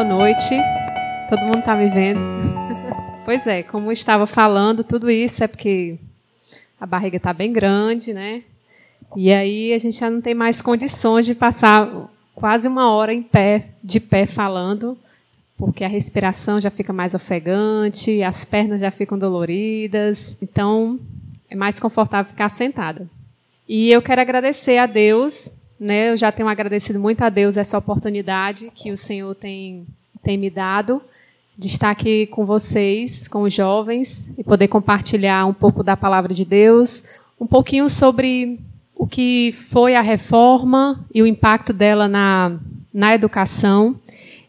boa noite. Todo mundo está me vendo? Pois é, como eu estava falando, tudo isso é porque a barriga está bem grande, né? E aí a gente já não tem mais condições de passar quase uma hora em pé, de pé falando, porque a respiração já fica mais ofegante, as pernas já ficam doloridas. Então, é mais confortável ficar sentada. E eu quero agradecer a Deus, né? Eu já tenho agradecido muito a Deus essa oportunidade que o Senhor tem, tem me dado de estar aqui com vocês, com os jovens, e poder compartilhar um pouco da palavra de Deus, um pouquinho sobre o que foi a reforma e o impacto dela na, na educação.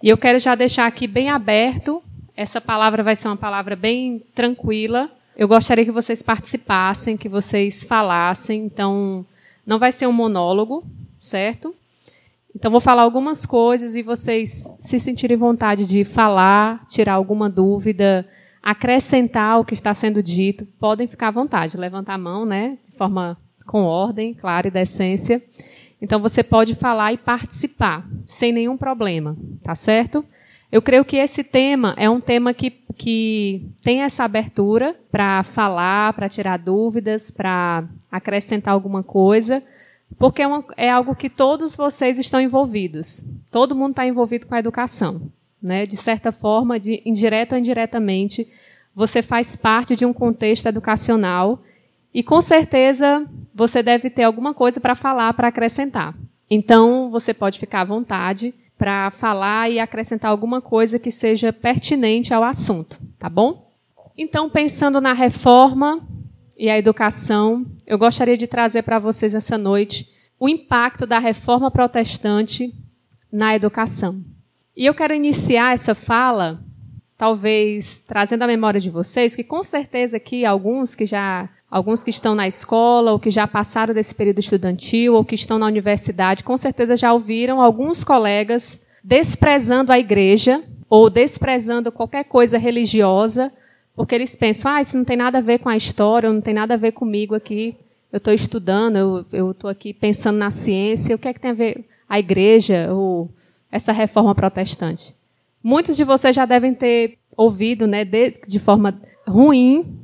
E eu quero já deixar aqui bem aberto, essa palavra vai ser uma palavra bem tranquila. Eu gostaria que vocês participassem, que vocês falassem. Então, não vai ser um monólogo, certo? Então, vou falar algumas coisas e vocês se sentirem vontade de falar, tirar alguma dúvida, acrescentar o que está sendo dito, podem ficar à vontade, levantar a mão, né, de forma com ordem, clara e decência. Então você pode falar e participar, sem nenhum problema, tá certo? Eu creio que esse tema é um tema que, que tem essa abertura para falar, para tirar dúvidas, para acrescentar alguma coisa, porque é, uma, é, algo que todos vocês estão envolvidos. Todo mundo está envolvido com a educação. Né? De certa forma, de, indireta ou indiretamente, você faz parte de um contexto educacional e com certeza você deve ter alguma coisa para falar, para acrescentar. Então, você pode ficar à vontade para falar e acrescentar alguma coisa que seja pertinente ao assunto, tá bom? Então, pensando na reforma e a educação, eu gostaria de trazer para vocês essa noite o impacto da reforma protestante na educação. E eu quero iniciar essa fala, talvez trazendo à memória de vocês, que com certeza aqui alguns que já Alguns que estão na escola, ou que já passaram desse período estudantil, ou que estão na universidade, com certeza já ouviram alguns colegas desprezando a igreja, ou desprezando qualquer coisa religiosa, porque eles pensam, ah, isso não tem nada a ver com a história, não tem nada a ver comigo aqui. Eu estou estudando, eu estou aqui pensando na ciência. O que é que tem a ver a igreja ou essa reforma protestante? Muitos de vocês já devem ter ouvido, né, de, de forma ruim,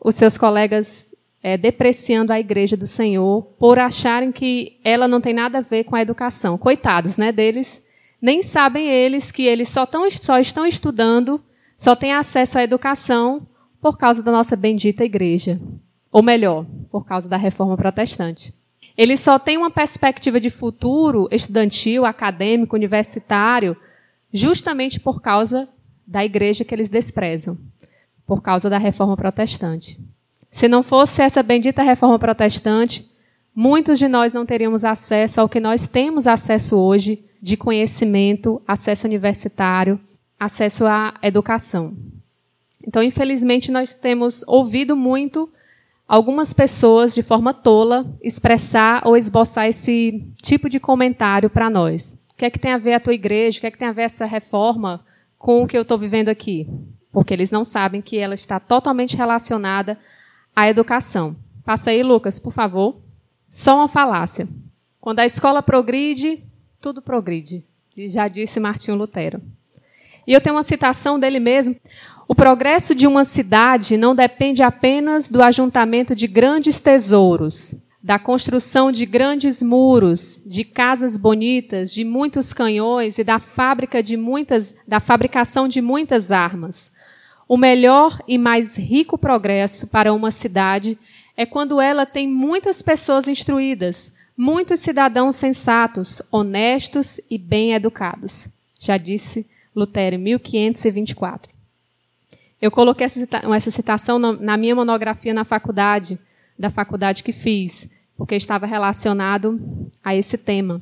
os seus colegas é, depreciando a igreja do Senhor por acharem que ela não tem nada a ver com a educação. Coitados, né, deles. Nem sabem eles que eles só, tão, só estão estudando, só têm acesso à educação por causa da nossa bendita igreja. Ou melhor, por causa da reforma protestante. Eles só têm uma perspectiva de futuro estudantil, acadêmico, universitário, justamente por causa da igreja que eles desprezam, por causa da reforma protestante. Se não fosse essa bendita reforma protestante, muitos de nós não teríamos acesso ao que nós temos acesso hoje de conhecimento, acesso universitário, acesso à educação. Então, infelizmente, nós temos ouvido muito algumas pessoas, de forma tola, expressar ou esboçar esse tipo de comentário para nós. O que é que tem a ver a tua igreja? O que é que tem a ver essa reforma com o que eu estou vivendo aqui? Porque eles não sabem que ela está totalmente relacionada a educação. Passa aí, Lucas, por favor. Só uma falácia. Quando a escola progride, tudo progride. Já disse Martinho Lutero. E eu tenho uma citação dele mesmo. O progresso de uma cidade não depende apenas do ajuntamento de grandes tesouros, da construção de grandes muros, de casas bonitas, de muitos canhões e da fábrica de muitas, da fabricação de muitas armas. O melhor e mais rico progresso para uma cidade é quando ela tem muitas pessoas instruídas, muitos cidadãos sensatos, honestos e bem educados. Já disse Lutero em 1524. Eu coloquei essa citação na minha monografia na faculdade, da faculdade que fiz, porque estava relacionado a esse tema.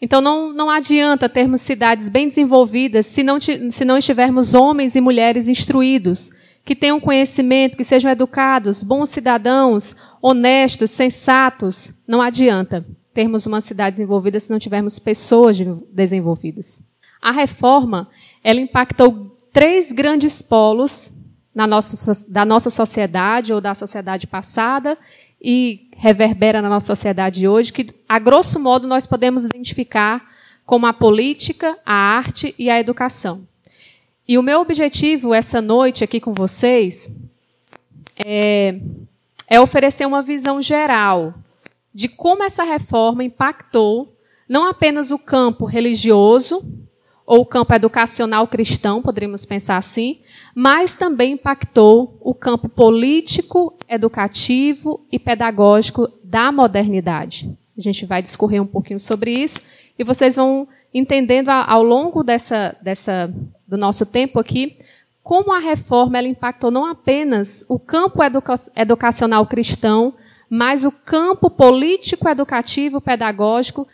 Então não, não adianta termos cidades bem desenvolvidas se não, se não estivermos homens e mulheres instruídos, que tenham conhecimento, que sejam educados, bons cidadãos, honestos, sensatos. Não adianta termos uma cidade desenvolvida se não tivermos pessoas desenvolvidas. A reforma, ela impactou três grandes polos na nossa, da nossa sociedade ou da sociedade passada e reverbera na nossa sociedade hoje, que, a grosso modo, nós podemos identificar como a política, a arte e a educação. E o meu objetivo essa noite aqui com vocês é, é oferecer uma visão geral de como essa reforma impactou não apenas o campo religioso ou o campo educacional cristão, poderíamos pensar assim, mas também impactou o campo político, educativo e pedagógico da modernidade. A gente vai discorrer um pouquinho sobre isso e vocês vão entendendo ao longo dessa, dessa, do nosso tempo aqui como a reforma ela impactou não apenas o campo educa educacional cristão, mas o campo político, educativo, pedagógico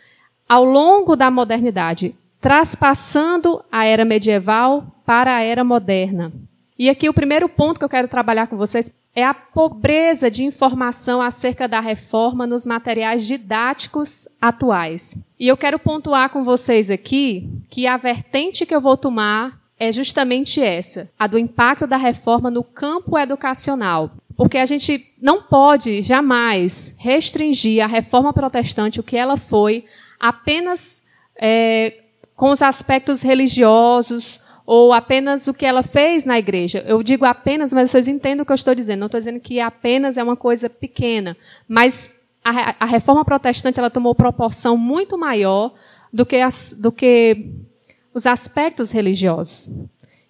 ao longo da modernidade, traspassando a era medieval para a era moderna. E aqui o primeiro ponto que eu quero trabalhar com vocês é a pobreza de informação acerca da reforma nos materiais didáticos atuais. E eu quero pontuar com vocês aqui que a vertente que eu vou tomar é justamente essa, a do impacto da reforma no campo educacional. Porque a gente não pode jamais restringir a reforma protestante, o que ela foi, apenas é, com os aspectos religiosos ou apenas o que ela fez na igreja. Eu digo apenas, mas vocês entendem o que eu estou dizendo. Não estou dizendo que apenas é uma coisa pequena, mas a, a reforma protestante ela tomou proporção muito maior do que, as, do que os aspectos religiosos.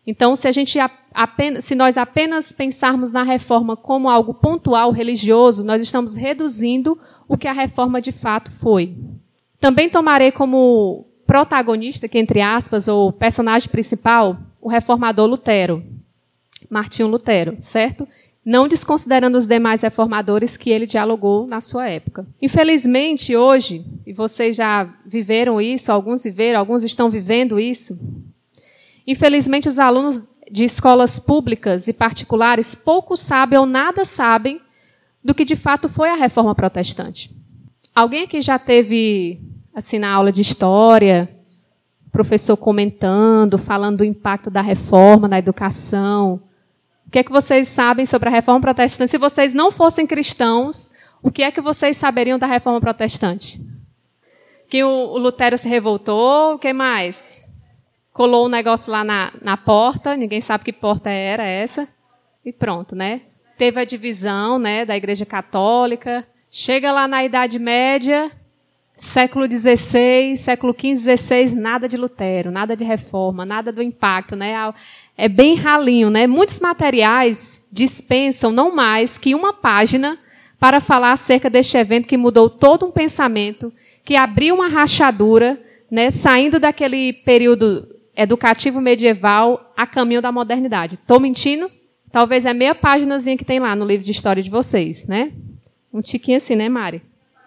Então, se a gente apenas, se nós apenas pensarmos na reforma como algo pontual religioso, nós estamos reduzindo o que a reforma de fato foi. Também tomarei como protagonista, que entre aspas, ou personagem principal, o reformador Lutero, Martinho Lutero, certo? Não desconsiderando os demais reformadores que ele dialogou na sua época. Infelizmente, hoje, e vocês já viveram isso, alguns viveram, alguns estão vivendo isso, infelizmente os alunos de escolas públicas e particulares pouco sabem ou nada sabem do que de fato foi a reforma protestante. Alguém aqui já teve assim na aula de história, professor comentando, falando do impacto da reforma na educação. O que é que vocês sabem sobre a reforma protestante? Se vocês não fossem cristãos, o que é que vocês saberiam da reforma protestante? Que o, Lutero se revoltou, o que mais? Colou um negócio lá na, na porta, ninguém sabe que porta era essa, e pronto, né? Teve a divisão né, da Igreja Católica. Chega lá na Idade Média, Século XVI, século XV, XVI, nada de Lutero, nada de reforma, nada do impacto, né? É bem ralinho, né? Muitos materiais dispensam não mais que uma página para falar acerca deste evento que mudou todo um pensamento, que abriu uma rachadura, né? Saindo daquele período educativo medieval a caminho da modernidade. Estou mentindo? Talvez é meia páginazinha que tem lá no livro de história de vocês, né? Um tiquinho assim, né, Mari?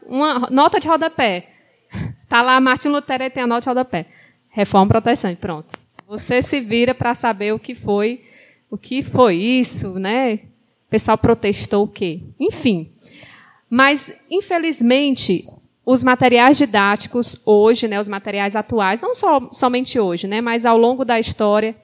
Uma nota de rodapé. Está lá, Martin Lutero tem a nota de rodapé. Reforma protestante, pronto. Você se vira para saber o que foi, o que foi isso, né? O pessoal protestou o quê? Enfim. Mas, infelizmente, os materiais didáticos hoje, né, os materiais atuais, não só, somente hoje, né, mas ao longo da história,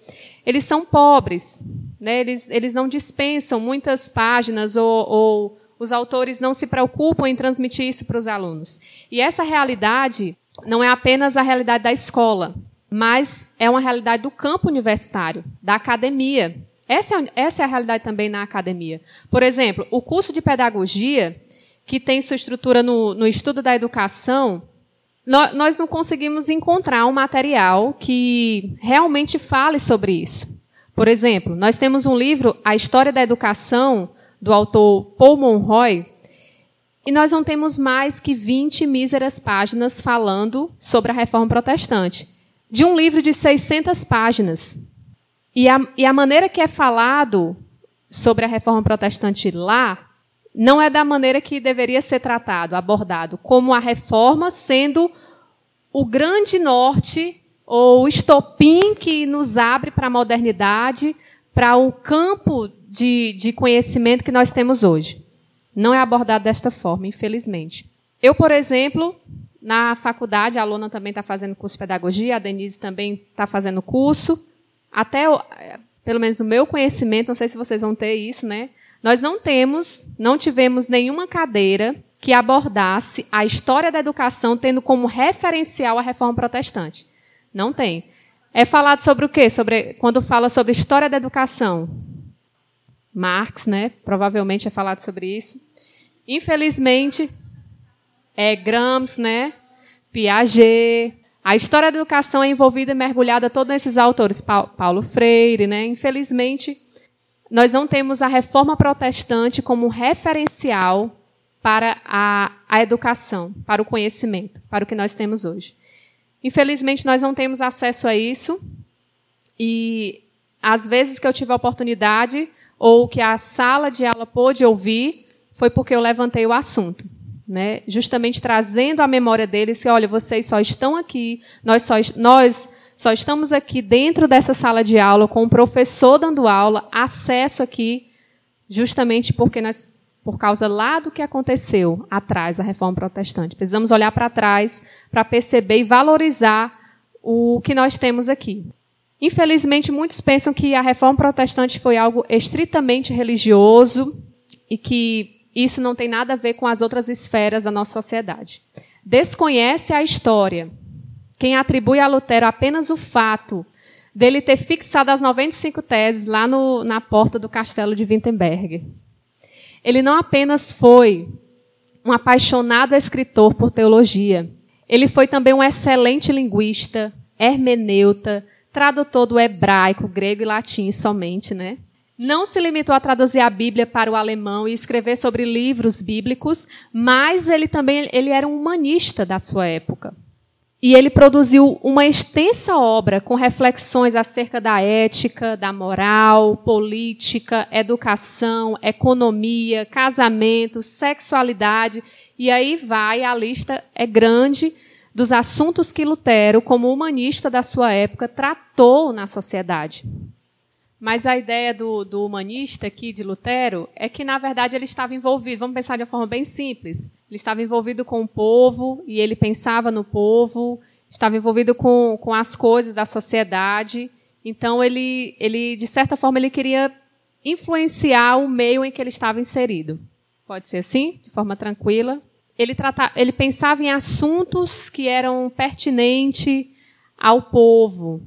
eles são pobres. Né, eles, eles não dispensam muitas páginas ou, ou os autores não se preocupam em transmitir isso para os alunos. E essa realidade não é apenas a realidade da escola, mas é uma realidade do campo universitário, da academia. Essa é, essa é a realidade também na academia. Por exemplo, o curso de pedagogia, que tem sua estrutura no, no estudo da educação, nós não conseguimos encontrar um material que realmente fale sobre isso. Por exemplo, nós temos um livro, A História da Educação, do autor Paul Monroy, e nós não temos mais que 20 míseras páginas falando sobre a reforma protestante. De um livro de 600 páginas. E a, e a maneira que é falado sobre a reforma protestante lá não é da maneira que deveria ser tratado, abordado, como a reforma sendo o grande norte ou o estopim que nos abre para a modernidade, para o campo de, de conhecimento que nós temos hoje. Não é abordado desta forma, infelizmente. Eu, por exemplo, na faculdade, a aluna também está fazendo curso de pedagogia, a Denise também está fazendo curso. Até, pelo menos no meu conhecimento, não sei se vocês vão ter isso, né? Nós não temos, não tivemos nenhuma cadeira que abordasse a história da educação tendo como referencial a reforma protestante. Não tem. É falado sobre o quê? Sobre quando fala sobre história da educação. Marx, né? Provavelmente é falado sobre isso. Infelizmente, é Gramsci, né? Piaget. A história da educação é envolvida e mergulhada todos esses autores, Paulo Freire, né? Infelizmente, nós não temos a reforma protestante como referencial para a, a educação, para o conhecimento, para o que nós temos hoje. Infelizmente, nós não temos acesso a isso. E às vezes que eu tive a oportunidade, ou que a sala de aula pôde ouvir, foi porque eu levantei o assunto. Né? Justamente trazendo à memória deles que, olha, vocês só estão aqui, nós só, nós só estamos aqui dentro dessa sala de aula, com o professor dando aula, acesso aqui, justamente porque nós por causa lá do que aconteceu atrás da reforma protestante. Precisamos olhar para trás para perceber e valorizar o que nós temos aqui. Infelizmente, muitos pensam que a reforma protestante foi algo estritamente religioso e que isso não tem nada a ver com as outras esferas da nossa sociedade. Desconhece a história. Quem atribui a Lutero apenas o fato dele ter fixado as 95 teses lá no, na porta do castelo de Wittenberg. Ele não apenas foi um apaixonado escritor por teologia, ele foi também um excelente linguista, hermeneuta, tradutor do hebraico, grego e latim somente, né? Não se limitou a traduzir a Bíblia para o alemão e escrever sobre livros bíblicos, mas ele também ele era um humanista da sua época. E ele produziu uma extensa obra com reflexões acerca da ética, da moral, política, educação, economia, casamento, sexualidade. E aí vai, a lista é grande dos assuntos que Lutero, como humanista da sua época, tratou na sociedade. Mas a ideia do, do, humanista aqui de Lutero é que, na verdade, ele estava envolvido, vamos pensar de uma forma bem simples, ele estava envolvido com o povo e ele pensava no povo, estava envolvido com, com as coisas da sociedade. Então, ele, ele, de certa forma, ele queria influenciar o meio em que ele estava inserido. Pode ser assim, de forma tranquila. Ele, trata, ele pensava em assuntos que eram pertinentes ao povo.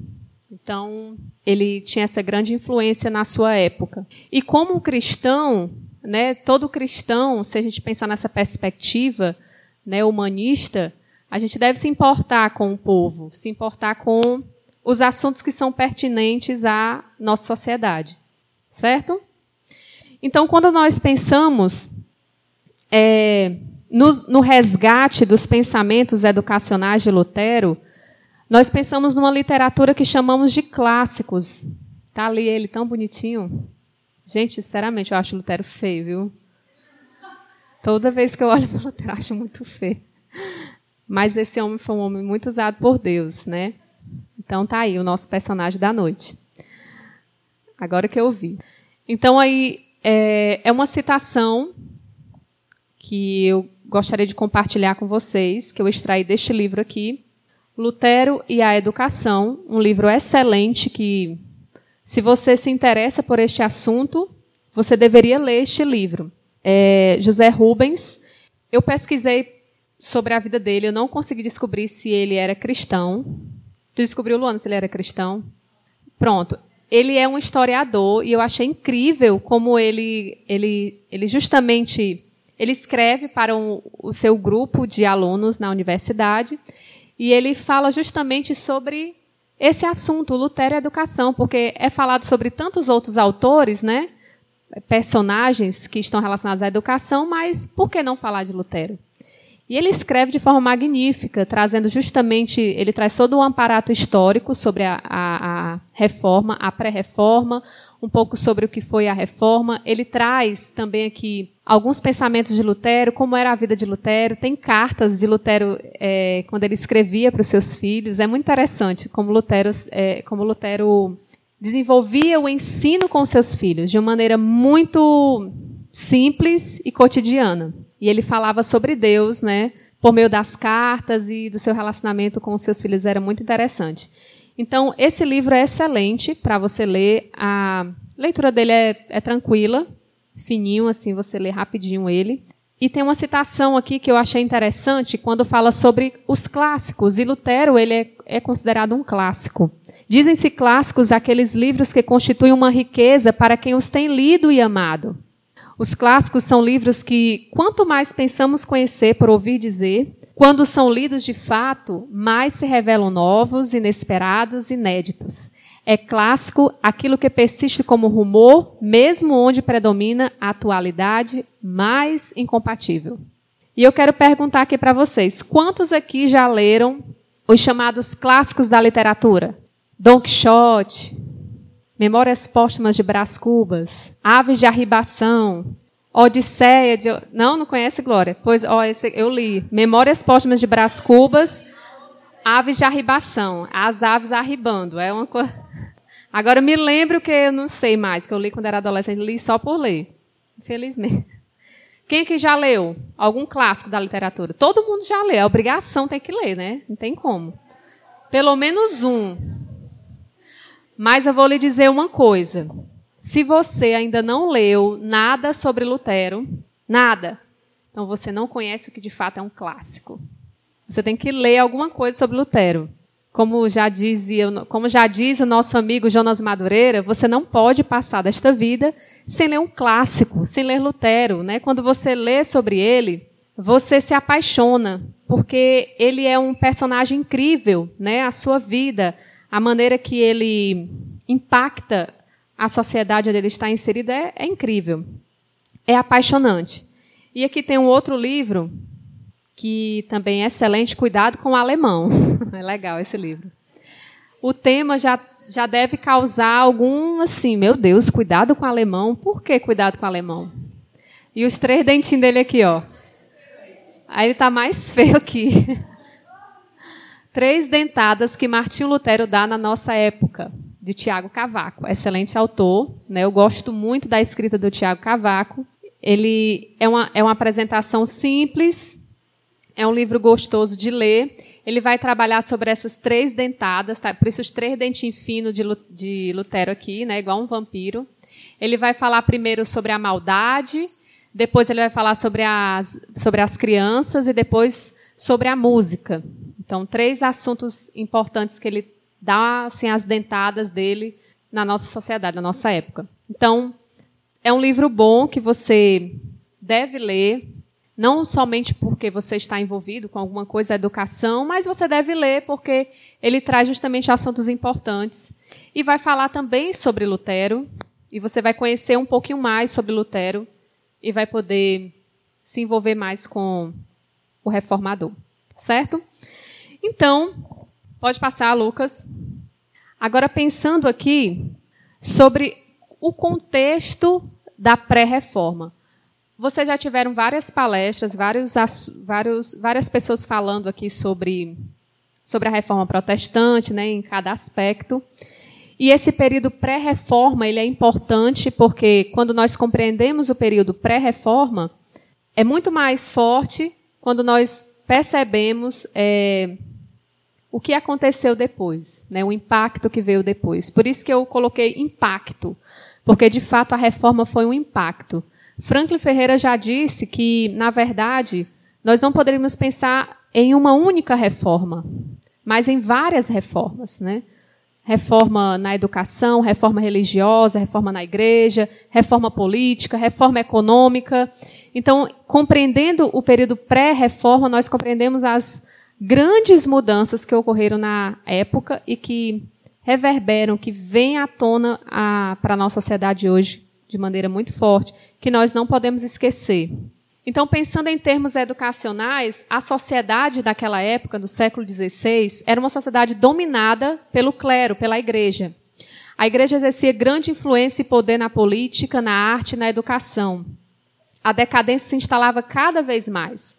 Então, ele tinha essa grande influência na sua época. E como cristão, né, todo cristão, se a gente pensar nessa perspectiva né, humanista, a gente deve se importar com o povo, se importar com os assuntos que são pertinentes à nossa sociedade. Certo? Então, quando nós pensamos é, no, no resgate dos pensamentos educacionais de Lutero, nós pensamos numa literatura que chamamos de clássicos. Está ali ele tão bonitinho. Gente, sinceramente, eu acho Lutero feio, viu? Toda vez que eu olho para Lutero, eu acho muito feio. Mas esse homem foi um homem muito usado por Deus, né? Então tá aí o nosso personagem da noite. Agora que eu vi. Então aí é, é uma citação que eu gostaria de compartilhar com vocês, que eu extraí deste livro aqui, Lutero e a Educação, um livro excelente que, se você se interessa por este assunto, você deveria ler este livro. É José Rubens. Eu pesquisei sobre a vida dele, eu não consegui descobrir se ele era cristão. Tu descobriu, Luana, se ele era cristão? Pronto. Ele é um historiador e eu achei incrível como ele, ele, ele justamente ele escreve para um, o seu grupo de alunos na universidade e ele fala justamente sobre esse assunto, Lutero e educação, porque é falado sobre tantos outros autores, né? personagens que estão relacionados à educação, mas por que não falar de Lutero? E ele escreve de forma magnífica, trazendo justamente, ele traz todo um aparato histórico sobre a, a, a reforma, a pré-reforma, um pouco sobre o que foi a reforma. Ele traz também aqui alguns pensamentos de Lutero, como era a vida de Lutero. Tem cartas de Lutero é, quando ele escrevia para os seus filhos. É muito interessante como Lutero, é, como Lutero desenvolvia o ensino com seus filhos de uma maneira muito simples e cotidiana. E ele falava sobre Deus, né, por meio das cartas e do seu relacionamento com os seus filhos. Era muito interessante. Então, esse livro é excelente para você ler. A leitura dele é, é tranquila, fininho, assim, você lê rapidinho ele. E tem uma citação aqui que eu achei interessante quando fala sobre os clássicos. E Lutero ele é, é considerado um clássico. Dizem-se clássicos aqueles livros que constituem uma riqueza para quem os tem lido e amado. Os clássicos são livros que, quanto mais pensamos conhecer por ouvir dizer, quando são lidos de fato, mais se revelam novos, inesperados, inéditos. É clássico aquilo que persiste como rumor, mesmo onde predomina a atualidade mais incompatível. E eu quero perguntar aqui para vocês: quantos aqui já leram os chamados clássicos da literatura? Don Quixote, Memórias Póstumas de Brás Cubas, Aves de Arribação, Odisseia de. Não, não conhece Glória? Pois, ó, eu li. Memórias Póstumas de Brás Cubas, Aves de Arribação. As aves arribando. É uma coisa. Agora me lembro que eu não sei mais, que eu li quando era adolescente, li só por ler. Infelizmente. Quem que já leu algum clássico da literatura? Todo mundo já leu, é obrigação tem que ler, né? Não tem como. Pelo menos um. Mas eu vou lhe dizer uma coisa. Se você ainda não leu nada sobre Lutero, nada, então você não conhece o que de fato é um clássico. Você tem que ler alguma coisa sobre Lutero. Como já, dizia, como já diz o nosso amigo Jonas Madureira, você não pode passar desta vida sem ler um clássico, sem ler Lutero. Né? Quando você lê sobre ele, você se apaixona, porque ele é um personagem incrível, né? a sua vida, a maneira que ele impacta a sociedade onde ele está inserido é, é incrível. É apaixonante. E aqui tem um outro livro que também é excelente, Cuidado com o Alemão. é legal esse livro. O tema já, já deve causar algum, assim, meu Deus, cuidado com o alemão. Por que cuidado com o alemão? E os três dentinhos dele aqui, ó. Aí ele está mais feio aqui. Três dentadas que Martinho Lutero dá na nossa época, de Tiago Cavaco. Excelente autor. Né? Eu gosto muito da escrita do Tiago Cavaco. Ele é uma, é uma apresentação simples, é um livro gostoso de ler. Ele vai trabalhar sobre essas três dentadas, tá? por isso os três dentinhos finos de, de Lutero aqui, né? igual um vampiro. Ele vai falar primeiro sobre a maldade, depois ele vai falar sobre as, sobre as crianças e depois sobre a música. Então, três assuntos importantes que ele dá assim, as dentadas dele na nossa sociedade, na nossa época. Então, é um livro bom que você deve ler, não somente porque você está envolvido com alguma coisa educação, mas você deve ler porque ele traz justamente assuntos importantes. E vai falar também sobre Lutero, e você vai conhecer um pouquinho mais sobre Lutero e vai poder se envolver mais com o reformador. Certo? Então, pode passar, Lucas. Agora, pensando aqui sobre o contexto da pré-reforma. Vocês já tiveram várias palestras, vários, vários, várias pessoas falando aqui sobre, sobre a reforma protestante, né, em cada aspecto. E esse período pré-reforma ele é importante porque quando nós compreendemos o período pré-reforma, é muito mais forte quando nós percebemos é, o que aconteceu depois, né, o impacto que veio depois. Por isso que eu coloquei impacto, porque de fato a reforma foi um impacto. Franklin Ferreira já disse que, na verdade, nós não poderíamos pensar em uma única reforma, mas em várias reformas, né? Reforma na educação, reforma religiosa, reforma na igreja, reforma política, reforma econômica. Então, compreendendo o período pré-reforma, nós compreendemos as grandes mudanças que ocorreram na época e que reverberam, que vêm à tona para a nossa sociedade hoje de maneira muito forte, que nós não podemos esquecer. Então, pensando em termos educacionais, a sociedade daquela época, do século XVI, era uma sociedade dominada pelo clero, pela igreja. A igreja exercia grande influência e poder na política, na arte e na educação. A decadência se instalava cada vez mais.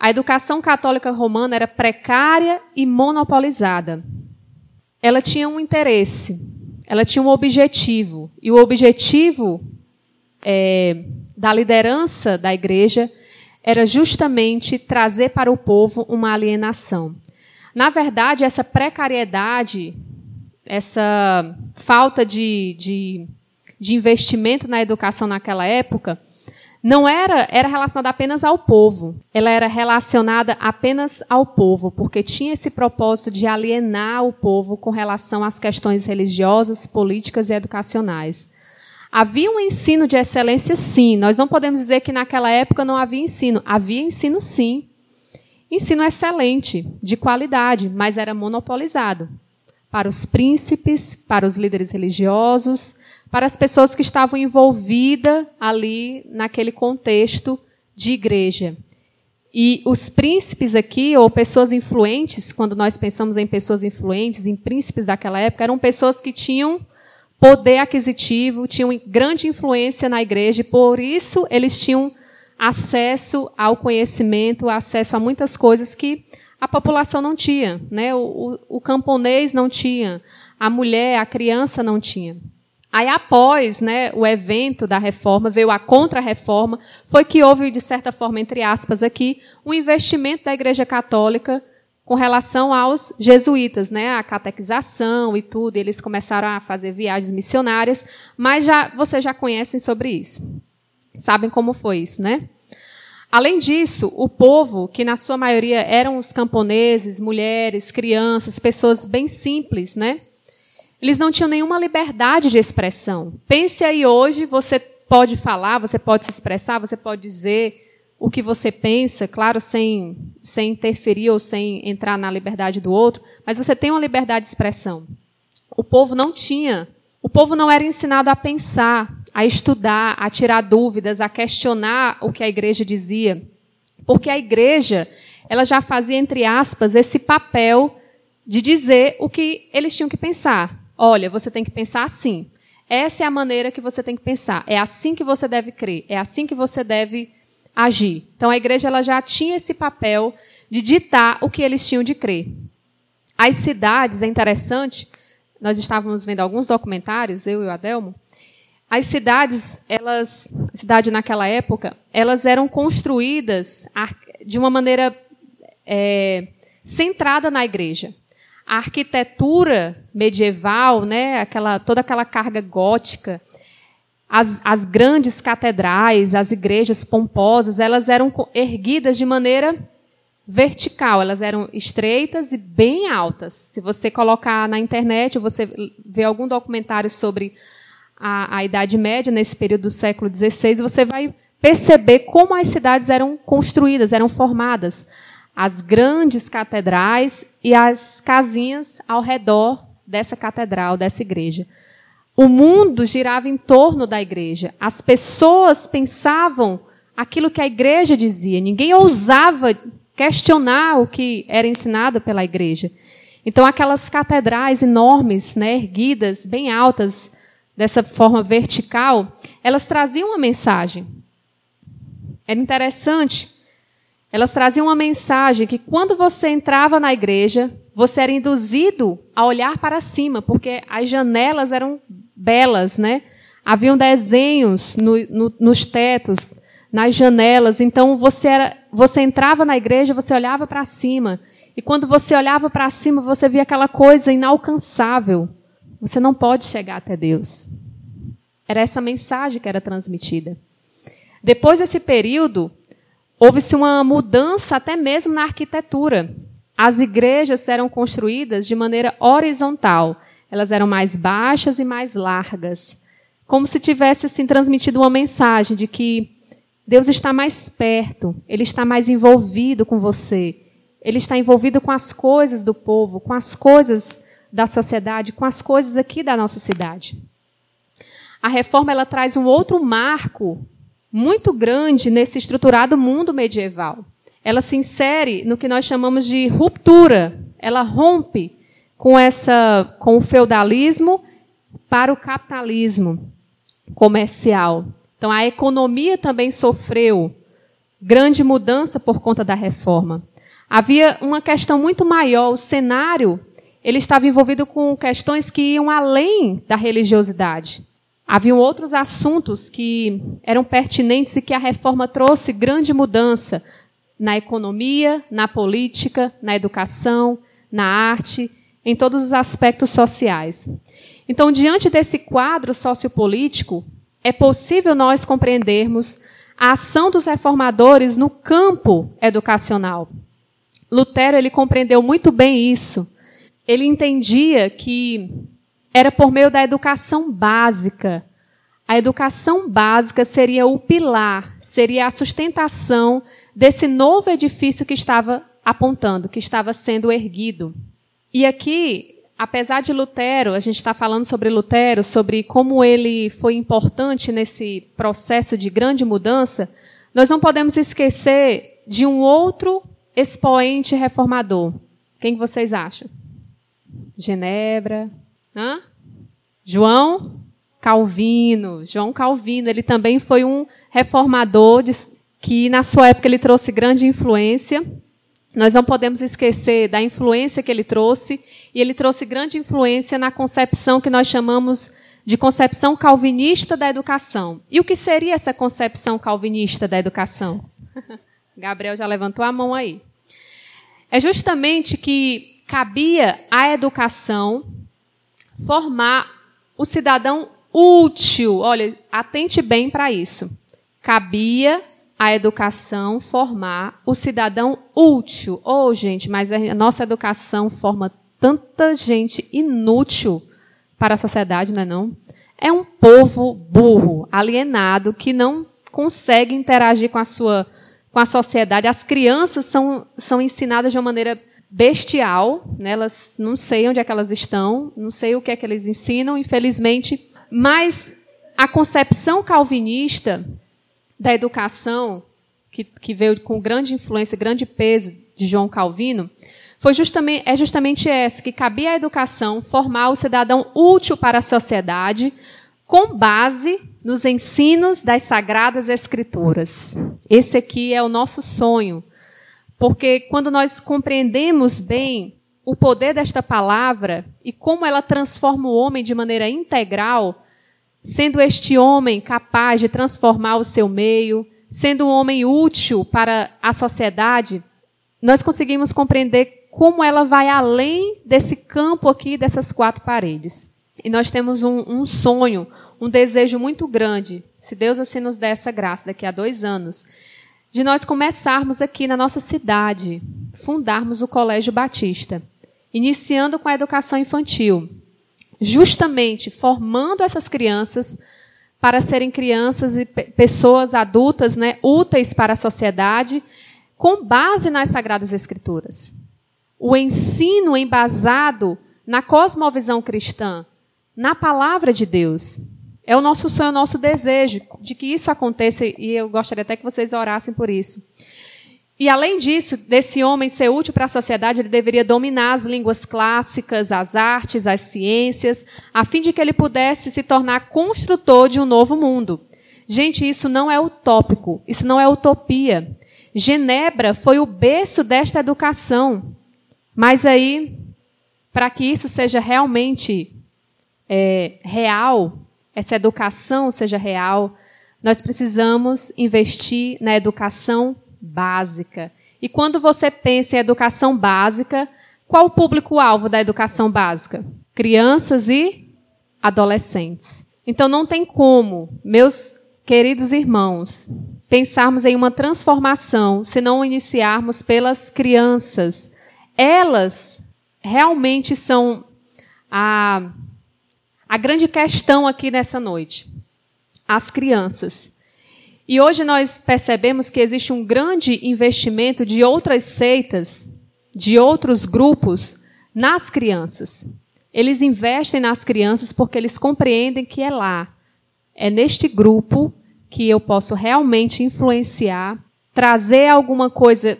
A educação católica romana era precária e monopolizada. Ela tinha um interesse, ela tinha um objetivo. E o objetivo é, da liderança da igreja era justamente trazer para o povo uma alienação. Na verdade, essa precariedade, essa falta de, de, de investimento na educação naquela época, não era, era relacionada apenas ao povo. Ela era relacionada apenas ao povo, porque tinha esse propósito de alienar o povo com relação às questões religiosas, políticas e educacionais. Havia um ensino de excelência, sim. Nós não podemos dizer que naquela época não havia ensino. Havia ensino, sim. Ensino excelente, de qualidade, mas era monopolizado para os príncipes, para os líderes religiosos, para as pessoas que estavam envolvidas ali naquele contexto de igreja. E os príncipes aqui, ou pessoas influentes, quando nós pensamos em pessoas influentes, em príncipes daquela época, eram pessoas que tinham poder aquisitivo, tinham grande influência na igreja, e por isso eles tinham acesso ao conhecimento, acesso a muitas coisas que a população não tinha. Né? O, o, o camponês não tinha, a mulher, a criança não tinha. Aí, após né, o evento da reforma, veio a contra-reforma, foi que houve, de certa forma, entre aspas, aqui, um investimento da Igreja Católica com relação aos jesuítas, né, a catequização e tudo. E eles começaram a fazer viagens missionárias, mas já vocês já conhecem sobre isso. Sabem como foi isso, né? Além disso, o povo, que na sua maioria eram os camponeses, mulheres, crianças, pessoas bem simples, né? Eles não tinham nenhuma liberdade de expressão. Pense aí hoje, você pode falar, você pode se expressar, você pode dizer o que você pensa, claro, sem, sem interferir ou sem entrar na liberdade do outro, mas você tem uma liberdade de expressão. O povo não tinha. O povo não era ensinado a pensar, a estudar, a tirar dúvidas, a questionar o que a igreja dizia. Porque a igreja, ela já fazia, entre aspas, esse papel de dizer o que eles tinham que pensar. Olha, você tem que pensar assim. Essa é a maneira que você tem que pensar. É assim que você deve crer. É assim que você deve agir. Então a igreja ela já tinha esse papel de ditar o que eles tinham de crer. As cidades, é interessante, nós estávamos vendo alguns documentários, eu e o Adelmo, as cidades, elas, cidade naquela época, elas eram construídas de uma maneira é, centrada na igreja. A arquitetura medieval, né, aquela, toda aquela carga gótica, as, as grandes catedrais, as igrejas pomposas, elas eram erguidas de maneira vertical, elas eram estreitas e bem altas. Se você colocar na internet, você vê algum documentário sobre a, a Idade Média, nesse período do século XVI, você vai perceber como as cidades eram construídas, eram formadas. As grandes catedrais e as casinhas ao redor dessa catedral, dessa igreja. O mundo girava em torno da igreja. As pessoas pensavam aquilo que a igreja dizia. Ninguém ousava questionar o que era ensinado pela igreja. Então, aquelas catedrais enormes, né, erguidas, bem altas, dessa forma vertical, elas traziam uma mensagem. Era interessante. Elas traziam uma mensagem que quando você entrava na igreja, você era induzido a olhar para cima, porque as janelas eram belas, né? Haviam desenhos no, no, nos tetos, nas janelas. Então você era, você entrava na igreja, você olhava para cima. E quando você olhava para cima, você via aquela coisa inalcançável. Você não pode chegar até Deus. Era essa mensagem que era transmitida. Depois desse período, houve-se uma mudança até mesmo na arquitetura. As igrejas eram construídas de maneira horizontal. Elas eram mais baixas e mais largas. Como se tivesse assim, transmitido uma mensagem de que Deus está mais perto, Ele está mais envolvido com você. Ele está envolvido com as coisas do povo, com as coisas da sociedade, com as coisas aqui da nossa cidade. A reforma ela traz um outro marco muito grande nesse estruturado mundo medieval. Ela se insere no que nós chamamos de ruptura. Ela rompe com essa com o feudalismo para o capitalismo comercial. Então a economia também sofreu grande mudança por conta da reforma. Havia uma questão muito maior, o cenário ele estava envolvido com questões que iam além da religiosidade. Haviam outros assuntos que eram pertinentes e que a reforma trouxe grande mudança na economia, na política, na educação, na arte, em todos os aspectos sociais. Então, diante desse quadro sociopolítico, é possível nós compreendermos a ação dos reformadores no campo educacional. Lutero ele compreendeu muito bem isso. Ele entendia que era por meio da educação básica. A educação básica seria o pilar, seria a sustentação desse novo edifício que estava apontando, que estava sendo erguido. E aqui, apesar de Lutero, a gente está falando sobre Lutero, sobre como ele foi importante nesse processo de grande mudança, nós não podemos esquecer de um outro expoente reformador. Quem vocês acham? Genebra. Hã? João Calvino. João Calvino, ele também foi um reformador de, que, na sua época, ele trouxe grande influência. Nós não podemos esquecer da influência que ele trouxe, e ele trouxe grande influência na concepção que nós chamamos de concepção calvinista da educação. E o que seria essa concepção calvinista da educação? Gabriel já levantou a mão aí. É justamente que cabia à educação formar o cidadão útil. Olha, atente bem para isso. Cabia à educação formar o cidadão útil. Oh, gente, mas a nossa educação forma tanta gente inútil para a sociedade, não é não? É um povo burro, alienado, que não consegue interagir com a sua com a sociedade. As crianças são, são ensinadas de uma maneira bestial, né? elas não sei onde é que elas estão, não sei o que é que eles ensinam, infelizmente, mas a concepção calvinista da educação, que, que veio com grande influência, grande peso de João Calvino, foi justamente, é justamente essa, que cabia à educação formar o cidadão útil para a sociedade, com base nos ensinos das Sagradas Escrituras. Esse aqui é o nosso sonho, porque quando nós compreendemos bem o poder desta palavra e como ela transforma o homem de maneira integral, sendo este homem capaz de transformar o seu meio, sendo um homem útil para a sociedade, nós conseguimos compreender como ela vai além desse campo aqui, dessas quatro paredes. E nós temos um, um sonho, um desejo muito grande, se Deus assim nos der essa graça daqui a dois anos, de nós começarmos aqui na nossa cidade, fundarmos o Colégio Batista, iniciando com a educação infantil, justamente formando essas crianças para serem crianças e pessoas adultas né, úteis para a sociedade, com base nas Sagradas Escrituras. O ensino embasado na cosmovisão cristã, na palavra de Deus. É o nosso sonho, é o nosso desejo de que isso aconteça e eu gostaria até que vocês orassem por isso. E além disso, desse homem ser útil para a sociedade, ele deveria dominar as línguas clássicas, as artes, as ciências, a fim de que ele pudesse se tornar construtor de um novo mundo. Gente, isso não é utópico, isso não é utopia. Genebra foi o berço desta educação. Mas aí, para que isso seja realmente é, real, essa educação seja real, nós precisamos investir na educação básica. E quando você pensa em educação básica, qual o público-alvo da educação básica? Crianças e adolescentes. Então não tem como, meus queridos irmãos, pensarmos em uma transformação se não iniciarmos pelas crianças. Elas realmente são a a grande questão aqui nessa noite: as crianças. E hoje nós percebemos que existe um grande investimento de outras seitas, de outros grupos, nas crianças. Eles investem nas crianças porque eles compreendem que é lá, é neste grupo que eu posso realmente influenciar, trazer alguma coisa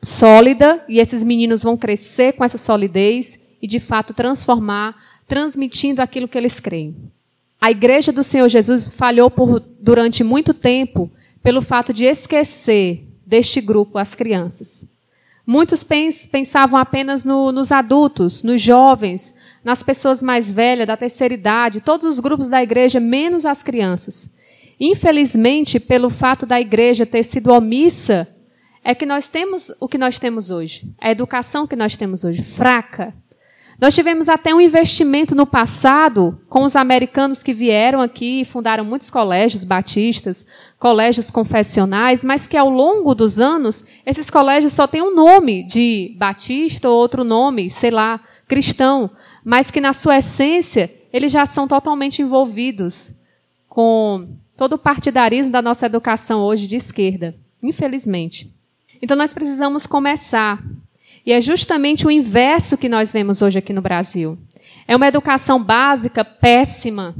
sólida, e esses meninos vão crescer com essa solidez e, de fato, transformar transmitindo aquilo que eles creem. A igreja do Senhor Jesus falhou por, durante muito tempo pelo fato de esquecer deste grupo as crianças. Muitos pensavam apenas no, nos adultos, nos jovens, nas pessoas mais velhas, da terceira idade, todos os grupos da igreja, menos as crianças. Infelizmente, pelo fato da igreja ter sido omissa, é que nós temos o que nós temos hoje, a educação que nós temos hoje, fraca. Nós tivemos até um investimento no passado com os americanos que vieram aqui e fundaram muitos colégios batistas, colégios confessionais, mas que ao longo dos anos, esses colégios só têm um nome de batista ou outro nome, sei lá, cristão, mas que na sua essência eles já são totalmente envolvidos com todo o partidarismo da nossa educação hoje de esquerda, infelizmente. Então nós precisamos começar. E é justamente o inverso que nós vemos hoje aqui no Brasil. É uma educação básica péssima,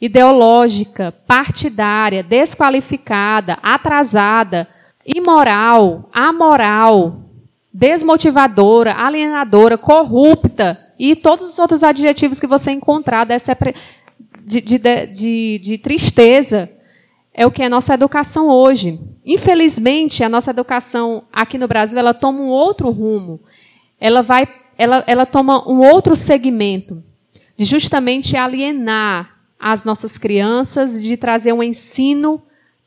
ideológica, partidária, desqualificada, atrasada, imoral, amoral, desmotivadora, alienadora, corrupta e todos os outros adjetivos que você encontrar dessa de, de, de, de tristeza é o que é a nossa educação hoje. Infelizmente, a nossa educação aqui no Brasil, ela toma um outro rumo. Ela vai, ela, ela toma um outro segmento de justamente alienar as nossas crianças, de trazer um ensino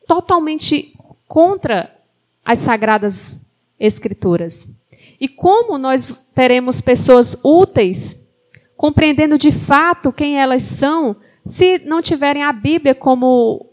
totalmente contra as sagradas escrituras. E como nós teremos pessoas úteis, compreendendo de fato quem elas são, se não tiverem a Bíblia como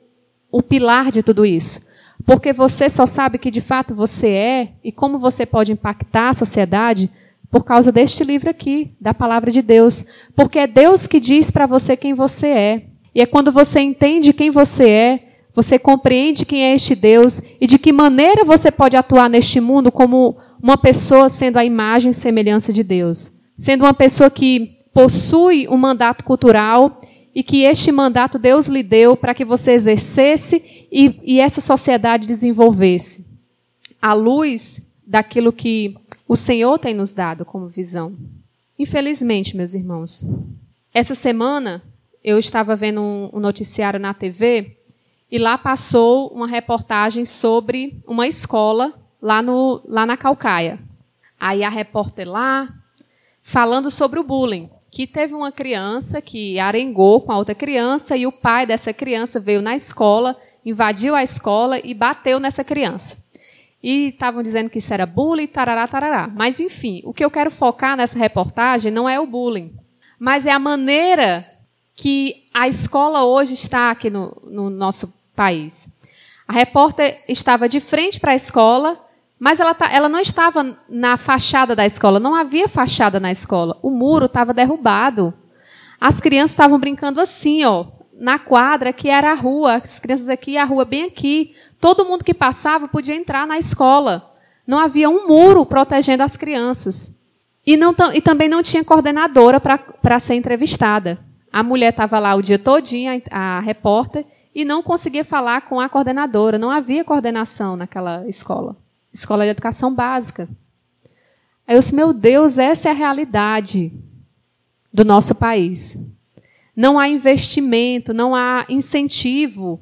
o pilar de tudo isso. Porque você só sabe que de fato você é e como você pode impactar a sociedade por causa deste livro aqui, da palavra de Deus. Porque é Deus que diz para você quem você é. E é quando você entende quem você é, você compreende quem é este Deus e de que maneira você pode atuar neste mundo como uma pessoa sendo a imagem e semelhança de Deus. Sendo uma pessoa que possui um mandato cultural e que este mandato Deus lhe deu para que você exercesse e, e essa sociedade desenvolvesse. À luz daquilo que o Senhor tem nos dado como visão. Infelizmente, meus irmãos, essa semana eu estava vendo um, um noticiário na TV e lá passou uma reportagem sobre uma escola lá, no, lá na Calcaia. Aí a repórter lá falando sobre o bullying que teve uma criança que arengou com a outra criança e o pai dessa criança veio na escola, invadiu a escola e bateu nessa criança. E estavam dizendo que isso era bullying, tarará, tarará. Mas, enfim, o que eu quero focar nessa reportagem não é o bullying, mas é a maneira que a escola hoje está aqui no, no nosso país. A repórter estava de frente para a escola mas ela, tá, ela, não estava na fachada da escola, não havia fachada na escola. O muro estava derrubado. As crianças estavam brincando assim, ó, na quadra, que era a rua, as crianças aqui, a rua bem aqui. Todo mundo que passava podia entrar na escola. Não havia um muro protegendo as crianças. E, não, e também não tinha coordenadora para ser entrevistada. A mulher estava lá o dia todinho, a, a repórter, e não conseguia falar com a coordenadora. Não havia coordenação naquela escola escola de educação básica. Aí eu disse, meu Deus, essa é a realidade do nosso país. Não há investimento, não há incentivo.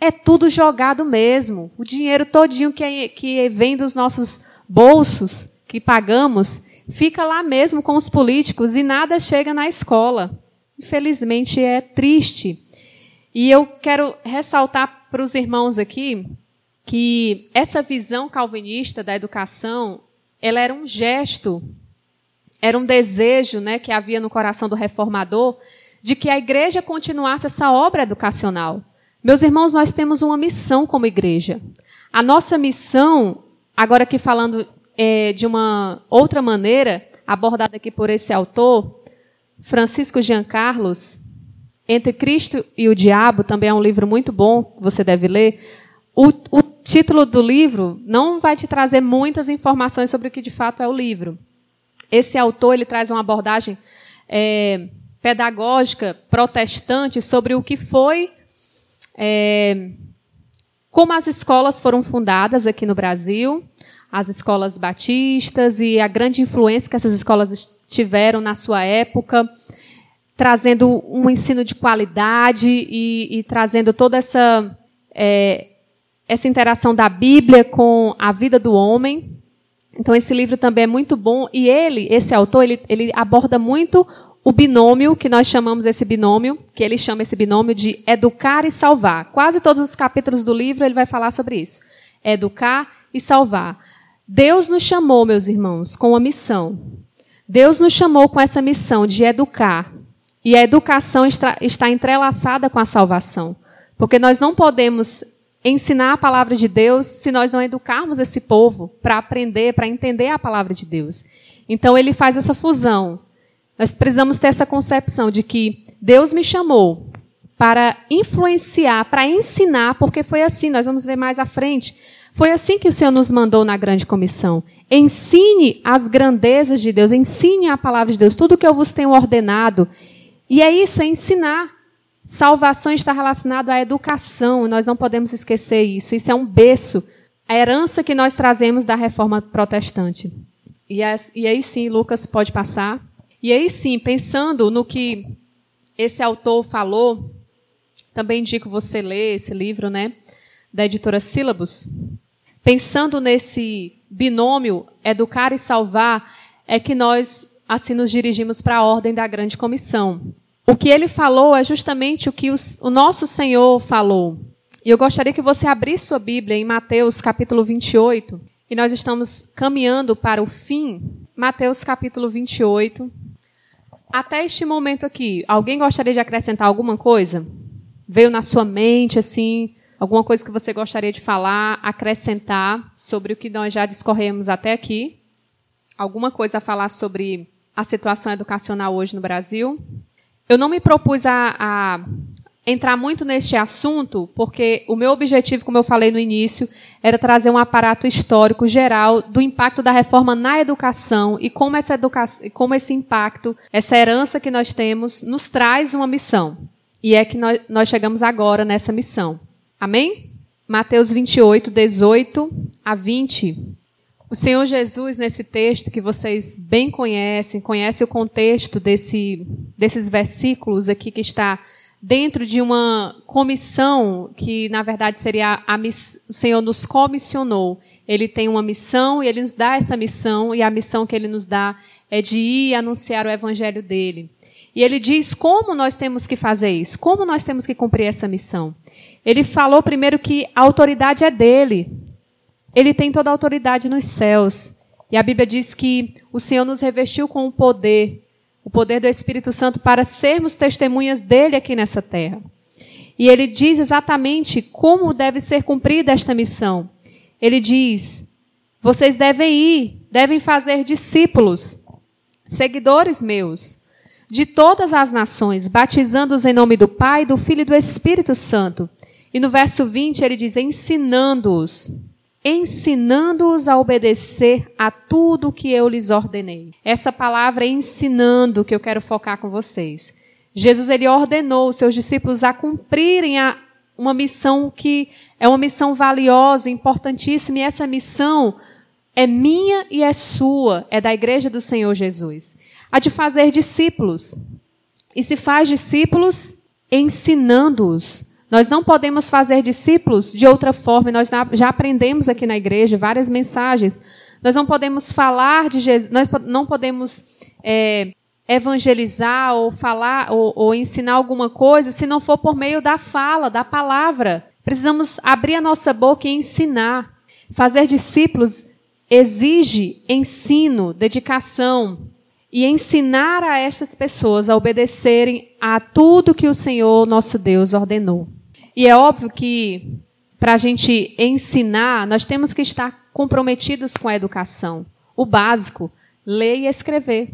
É tudo jogado mesmo. O dinheiro todinho que, é, que vem dos nossos bolsos, que pagamos, fica lá mesmo com os políticos e nada chega na escola. Infelizmente é triste. E eu quero ressaltar para os irmãos aqui que essa visão calvinista da educação, ela era um gesto, era um desejo, né, que havia no coração do reformador de que a igreja continuasse essa obra educacional. Meus irmãos, nós temos uma missão como igreja. A nossa missão, agora aqui falando é, de uma outra maneira, abordada aqui por esse autor, Francisco Giancarlos, Entre Cristo e o Diabo, também é um livro muito bom, você deve ler. O, o título do livro não vai te trazer muitas informações sobre o que de fato é o livro. Esse autor ele traz uma abordagem é, pedagógica protestante sobre o que foi, é, como as escolas foram fundadas aqui no Brasil, as escolas batistas e a grande influência que essas escolas tiveram na sua época, trazendo um ensino de qualidade e, e trazendo toda essa é, essa interação da Bíblia com a vida do homem. Então esse livro também é muito bom e ele, esse autor, ele, ele aborda muito o binômio que nós chamamos esse binômio, que ele chama esse binômio de educar e salvar. Quase todos os capítulos do livro ele vai falar sobre isso. Educar e salvar. Deus nos chamou, meus irmãos, com uma missão. Deus nos chamou com essa missão de educar. E a educação está, entrelaçada com a salvação. Porque nós não podemos ensinar a palavra de Deus se nós não educarmos esse povo para aprender, para entender a palavra de Deus. Então ele faz essa fusão. Nós precisamos ter essa concepção de que Deus me chamou para influenciar, para ensinar, porque foi assim, nós vamos ver mais à frente. Foi assim que o Senhor nos mandou na grande comissão. Ensine as grandezas de Deus, ensine a palavra de Deus, tudo que eu vos tenho ordenado. E é isso, é ensinar. Salvação está relacionado à educação, nós não podemos esquecer isso. Isso é um berço, a herança que nós trazemos da reforma protestante. E, aí sim, Lucas pode passar. E aí sim, pensando no que esse autor falou, também indico você ler esse livro, né, da editora Sílabus. Pensando nesse binômio educar e salvar, é que nós assim nos dirigimos para a ordem da grande comissão. O que ele falou é justamente o que os, o nosso Senhor falou. E eu gostaria que você abrisse sua Bíblia em Mateus capítulo 28. E nós estamos caminhando para o fim. Mateus capítulo 28. Até este momento aqui, alguém gostaria de acrescentar alguma coisa? Veio na sua mente, assim, alguma coisa que você gostaria de falar, acrescentar sobre o que nós já discorremos até aqui? Alguma coisa a falar sobre a situação educacional hoje no Brasil? Eu não me propus a, a entrar muito neste assunto, porque o meu objetivo, como eu falei no início, era trazer um aparato histórico geral do impacto da reforma na educação e como, essa educação, como esse impacto, essa herança que nós temos, nos traz uma missão. E é que nós, nós chegamos agora nessa missão. Amém? Mateus 28, 18 a 20. O Senhor Jesus, nesse texto que vocês bem conhecem, conhece o contexto desse, desses versículos aqui que está dentro de uma comissão que, na verdade, seria a, o Senhor nos comissionou. Ele tem uma missão e ele nos dá essa missão, e a missão que ele nos dá é de ir anunciar o evangelho dele. E ele diz como nós temos que fazer isso, como nós temos que cumprir essa missão. Ele falou primeiro que a autoridade é dele. Ele tem toda a autoridade nos céus. E a Bíblia diz que o Senhor nos revestiu com o poder, o poder do Espírito Santo para sermos testemunhas dele aqui nessa terra. E ele diz exatamente como deve ser cumprida esta missão. Ele diz: vocês devem ir, devem fazer discípulos, seguidores meus, de todas as nações, batizando-os em nome do Pai, do Filho e do Espírito Santo. E no verso 20 ele diz: ensinando-os ensinando-os a obedecer a tudo que eu lhes ordenei. Essa palavra é ensinando que eu quero focar com vocês. Jesus ele ordenou os seus discípulos a cumprirem a, uma missão que é uma missão valiosa, importantíssima, e essa missão é minha e é sua, é da igreja do Senhor Jesus. A de fazer discípulos. E se faz discípulos ensinando-os nós não podemos fazer discípulos de outra forma, nós já aprendemos aqui na igreja várias mensagens. Nós não podemos falar de Jesus, nós não podemos é, evangelizar ou falar ou, ou ensinar alguma coisa se não for por meio da fala, da palavra. Precisamos abrir a nossa boca e ensinar. Fazer discípulos exige ensino, dedicação e ensinar a estas pessoas a obedecerem a tudo que o Senhor nosso Deus ordenou. E é óbvio que para a gente ensinar, nós temos que estar comprometidos com a educação. O básico, ler e escrever.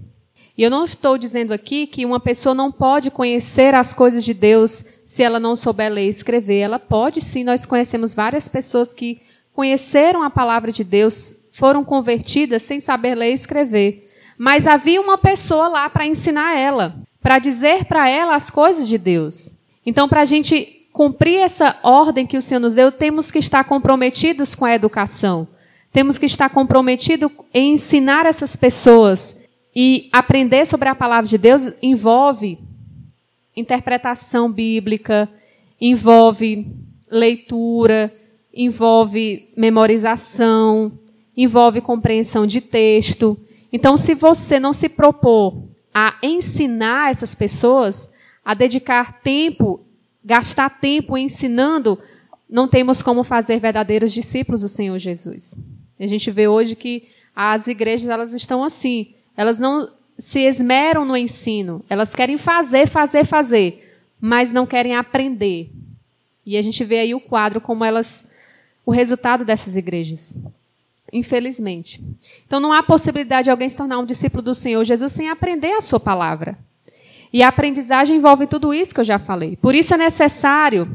E eu não estou dizendo aqui que uma pessoa não pode conhecer as coisas de Deus se ela não souber ler e escrever. Ela pode sim, nós conhecemos várias pessoas que conheceram a palavra de Deus, foram convertidas sem saber ler e escrever. Mas havia uma pessoa lá para ensinar ela, para dizer para ela as coisas de Deus. Então, para a gente cumprir essa ordem que o Senhor nos deu, temos que estar comprometidos com a educação. Temos que estar comprometidos em ensinar essas pessoas. E aprender sobre a palavra de Deus envolve interpretação bíblica, envolve leitura, envolve memorização, envolve compreensão de texto. Então, se você não se propor a ensinar essas pessoas, a dedicar tempo gastar tempo ensinando, não temos como fazer verdadeiros discípulos do Senhor Jesus. A gente vê hoje que as igrejas elas estão assim, elas não se esmeram no ensino, elas querem fazer, fazer, fazer, mas não querem aprender. E a gente vê aí o quadro como elas, o resultado dessas igrejas. Infelizmente. Então não há possibilidade de alguém se tornar um discípulo do Senhor Jesus sem aprender a sua palavra. E a aprendizagem envolve tudo isso que eu já falei. Por isso é necessário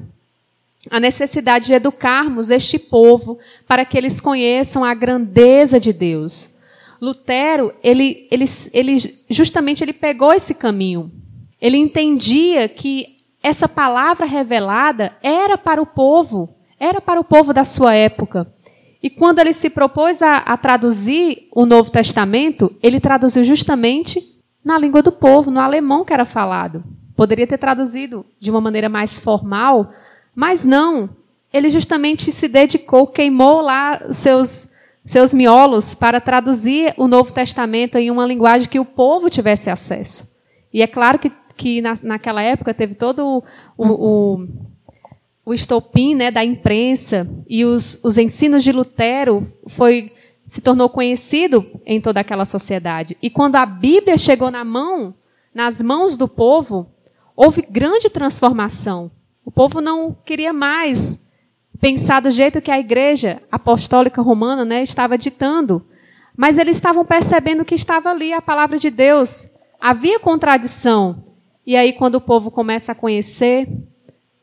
a necessidade de educarmos este povo para que eles conheçam a grandeza de Deus. Lutero, ele, ele, ele justamente ele pegou esse caminho. Ele entendia que essa palavra revelada era para o povo, era para o povo da sua época. E quando ele se propôs a, a traduzir o Novo Testamento, ele traduziu justamente na língua do povo, no alemão que era falado. Poderia ter traduzido de uma maneira mais formal, mas não. Ele justamente se dedicou, queimou lá os seus, seus miolos para traduzir o Novo Testamento em uma linguagem que o povo tivesse acesso. E é claro que, que na, naquela época teve todo o, o o estopim né, da imprensa e os, os ensinos de Lutero foi se tornou conhecido em toda aquela sociedade. E quando a Bíblia chegou na mão, nas mãos do povo, houve grande transformação. O povo não queria mais pensar do jeito que a igreja apostólica romana né, estava ditando. Mas eles estavam percebendo que estava ali a palavra de Deus. Havia contradição. E aí, quando o povo começa a conhecer,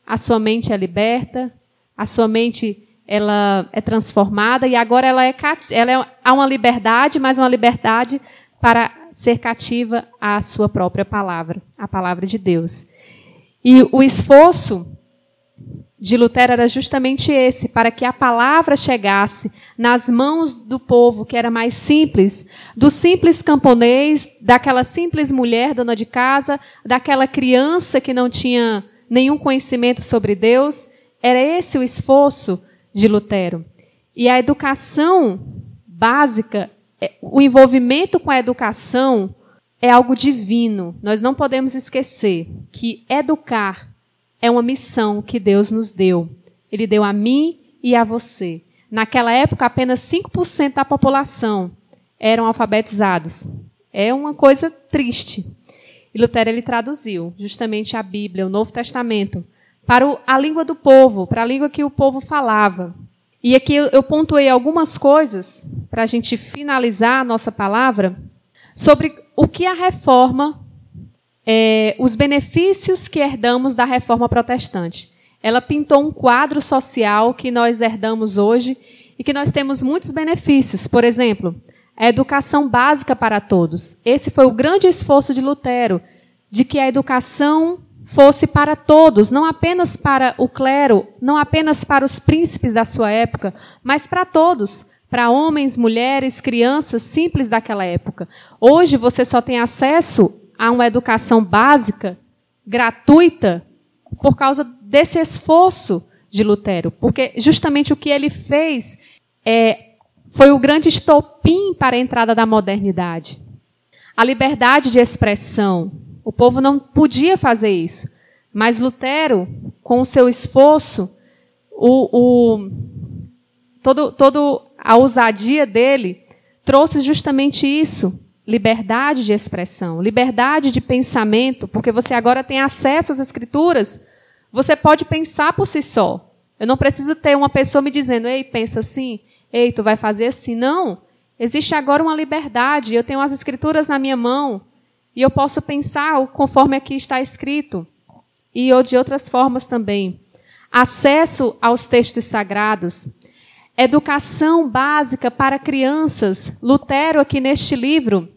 a sua mente é liberta, a sua mente ela é transformada e agora ela é ela é, há uma liberdade, mas uma liberdade para ser cativa à sua própria palavra, a palavra de Deus. E o esforço de Lutero era justamente esse, para que a palavra chegasse nas mãos do povo que era mais simples, do simples camponês, daquela simples mulher dona de casa, daquela criança que não tinha nenhum conhecimento sobre Deus. Era esse o esforço de Lutero. E a educação básica, é, o envolvimento com a educação é algo divino. Nós não podemos esquecer que educar é uma missão que Deus nos deu. Ele deu a mim e a você. Naquela época, apenas 5% da população eram alfabetizados. É uma coisa triste. E Lutero ele traduziu justamente a Bíblia, o Novo Testamento, para a língua do povo, para a língua que o povo falava. E aqui eu pontuei algumas coisas para a gente finalizar a nossa palavra sobre o que a reforma, é, os benefícios que herdamos da reforma protestante. Ela pintou um quadro social que nós herdamos hoje e que nós temos muitos benefícios. Por exemplo, a educação básica para todos. Esse foi o grande esforço de Lutero, de que a educação fosse para todos, não apenas para o clero, não apenas para os príncipes da sua época, mas para todos, para homens, mulheres, crianças simples daquela época. Hoje você só tem acesso a uma educação básica, gratuita, por causa desse esforço de Lutero, porque justamente o que ele fez é foi o grande estopim para a entrada da modernidade. A liberdade de expressão. O povo não podia fazer isso. Mas Lutero, com o seu esforço, o, o, todo, todo a ousadia dele, trouxe justamente isso: liberdade de expressão, liberdade de pensamento, porque você agora tem acesso às escrituras. Você pode pensar por si só. Eu não preciso ter uma pessoa me dizendo, ei, pensa assim, ei, tu vai fazer assim. Não. Existe agora uma liberdade. Eu tenho as escrituras na minha mão e eu posso pensar conforme aqui está escrito. E ou de outras formas também. Acesso aos textos sagrados. Educação básica para crianças. Lutero, aqui neste livro,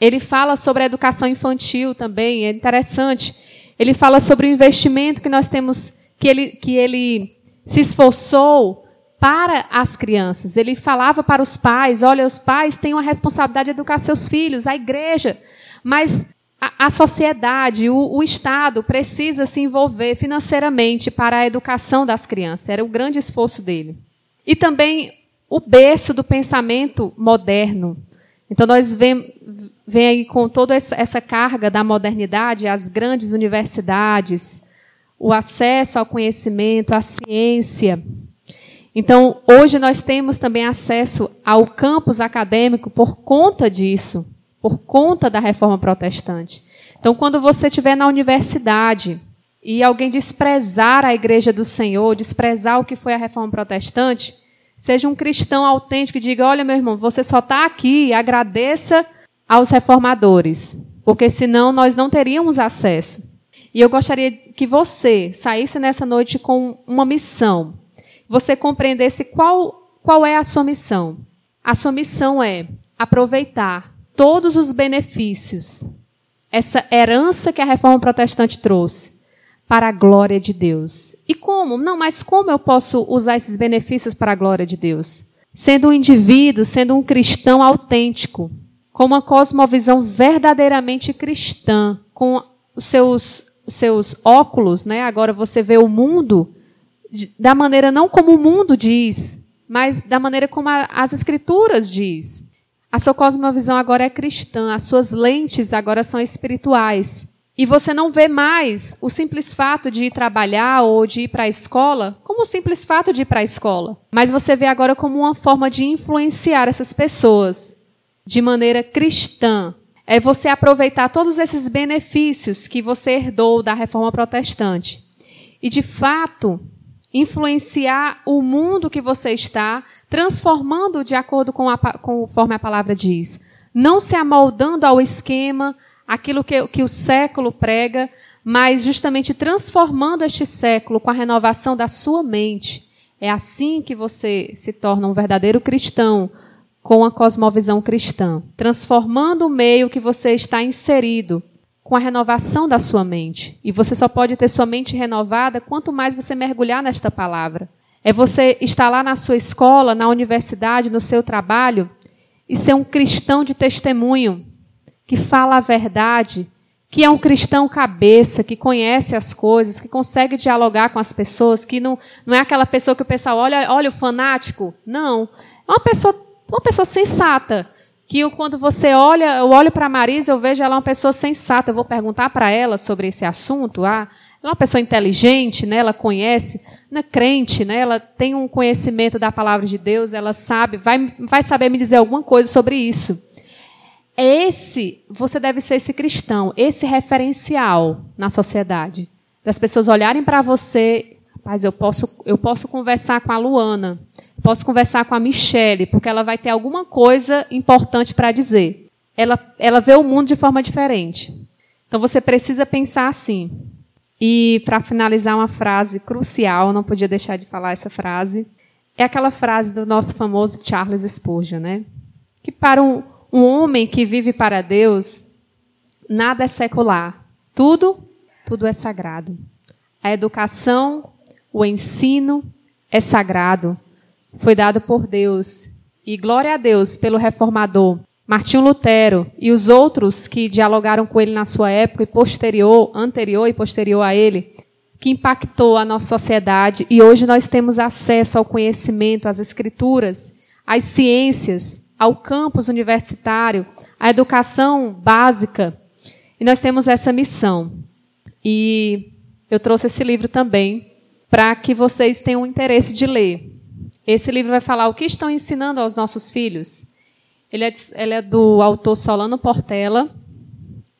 ele fala sobre a educação infantil também, é interessante. Ele fala sobre o investimento que nós temos, que ele, que ele se esforçou para as crianças. Ele falava para os pais: olha, os pais têm uma responsabilidade de educar seus filhos, a igreja. Mas a, a sociedade, o, o, Estado precisa se envolver financeiramente para a educação das crianças. Era o grande esforço dele. E também o berço do pensamento moderno. Então, nós vemos vem aí com toda essa carga da modernidade, as grandes universidades, o acesso ao conhecimento, à ciência. Então, hoje nós temos também acesso ao campus acadêmico por conta disso, por conta da reforma protestante. Então, quando você estiver na universidade e alguém desprezar a igreja do Senhor, desprezar o que foi a reforma protestante, seja um cristão autêntico e diga: Olha, meu irmão, você só está aqui, agradeça aos reformadores, porque senão nós não teríamos acesso. E eu gostaria que você saísse nessa noite com uma missão. Você compreendesse qual, qual é a sua missão. A sua missão é aproveitar todos os benefícios, essa herança que a reforma protestante trouxe, para a glória de Deus. E como? Não, mas como eu posso usar esses benefícios para a glória de Deus? Sendo um indivíduo, sendo um cristão autêntico, com uma cosmovisão verdadeiramente cristã, com os seus os seus óculos, né? Agora você vê o mundo da maneira não como o mundo diz, mas da maneira como a, as escrituras diz. A sua cosmovisão agora é cristã, as suas lentes agora são espirituais. E você não vê mais o simples fato de ir trabalhar ou de ir para a escola como o simples fato de ir para a escola. Mas você vê agora como uma forma de influenciar essas pessoas de maneira cristã, é você aproveitar todos esses benefícios que você herdou da reforma protestante e, de fato, influenciar o mundo que você está, transformando de acordo com a, conforme a palavra diz. Não se amoldando ao esquema, aquilo que, que o século prega, mas justamente transformando este século com a renovação da sua mente. É assim que você se torna um verdadeiro cristão, com a cosmovisão cristã, transformando o meio que você está inserido com a renovação da sua mente. E você só pode ter sua mente renovada quanto mais você mergulhar nesta palavra. É você estar lá na sua escola, na universidade, no seu trabalho e ser um cristão de testemunho, que fala a verdade, que é um cristão cabeça, que conhece as coisas, que consegue dialogar com as pessoas, que não, não é aquela pessoa que o pessoal olha, olha o fanático. Não. É uma pessoa uma pessoa sensata. Que eu, quando você olha, eu olho para a Marisa, eu vejo ela uma pessoa sensata. Eu vou perguntar para ela sobre esse assunto. Ah, ela é uma pessoa inteligente, né? ela conhece, não é crente, né? ela tem um conhecimento da palavra de Deus, ela sabe, vai, vai saber me dizer alguma coisa sobre isso. É esse, você deve ser esse cristão, esse referencial na sociedade. Das pessoas olharem para você, rapaz, eu posso, eu posso conversar com a Luana. Posso conversar com a Michelle, porque ela vai ter alguma coisa importante para dizer. Ela, ela vê o mundo de forma diferente. Então você precisa pensar assim. E para finalizar, uma frase crucial, não podia deixar de falar essa frase. É aquela frase do nosso famoso Charles Spurgeon, né? Que para um, um homem que vive para Deus, nada é secular. Tudo, tudo é sagrado. A educação, o ensino é sagrado foi dado por Deus. E glória a Deus pelo reformador Martinho Lutero e os outros que dialogaram com ele na sua época e posterior, anterior e posterior a ele, que impactou a nossa sociedade e hoje nós temos acesso ao conhecimento, às escrituras, às ciências, ao campus universitário, à educação básica. E nós temos essa missão. E eu trouxe esse livro também para que vocês tenham interesse de ler. Esse livro vai falar o que estão ensinando aos nossos filhos. Ele é, ele é do autor Solano Portela.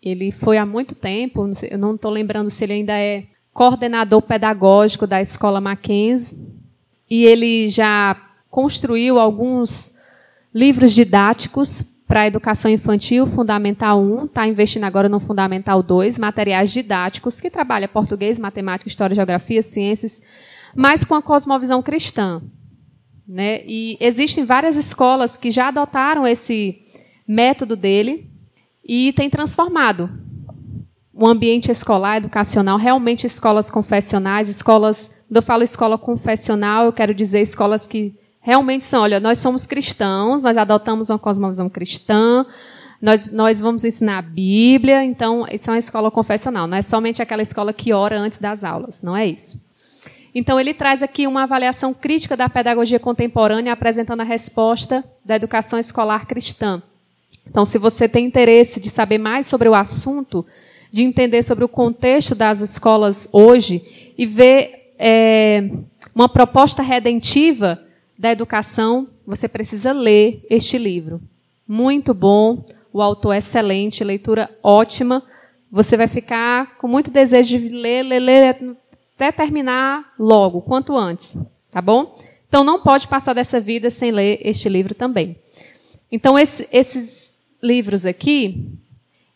Ele foi há muito tempo, eu não estou lembrando se ele ainda é coordenador pedagógico da escola Mackenzie. E ele já construiu alguns livros didáticos para a educação infantil, Fundamental 1, está investindo agora no Fundamental 2, materiais didáticos, que trabalha português, matemática, história, geografia, ciências, mas com a cosmovisão cristã. Né? E existem várias escolas que já adotaram esse método dele e têm transformado o ambiente escolar, educacional, realmente escolas confessionais, escolas, quando eu falo escola confessional, eu quero dizer escolas que realmente são, olha, nós somos cristãos, nós adotamos uma cosmovisão cristã, nós, nós vamos ensinar a Bíblia, então isso é uma escola confessional, não é somente aquela escola que ora antes das aulas, não é isso. Então, ele traz aqui uma avaliação crítica da pedagogia contemporânea, apresentando a resposta da educação escolar cristã. Então, se você tem interesse de saber mais sobre o assunto, de entender sobre o contexto das escolas hoje e ver é, uma proposta redentiva da educação, você precisa ler este livro. Muito bom. o autor é excelente, leitura ótima. Você vai ficar com muito desejo de ler, ler, ler até terminar logo, quanto antes, tá bom? Então não pode passar dessa vida sem ler este livro também. Então esse, esses livros aqui,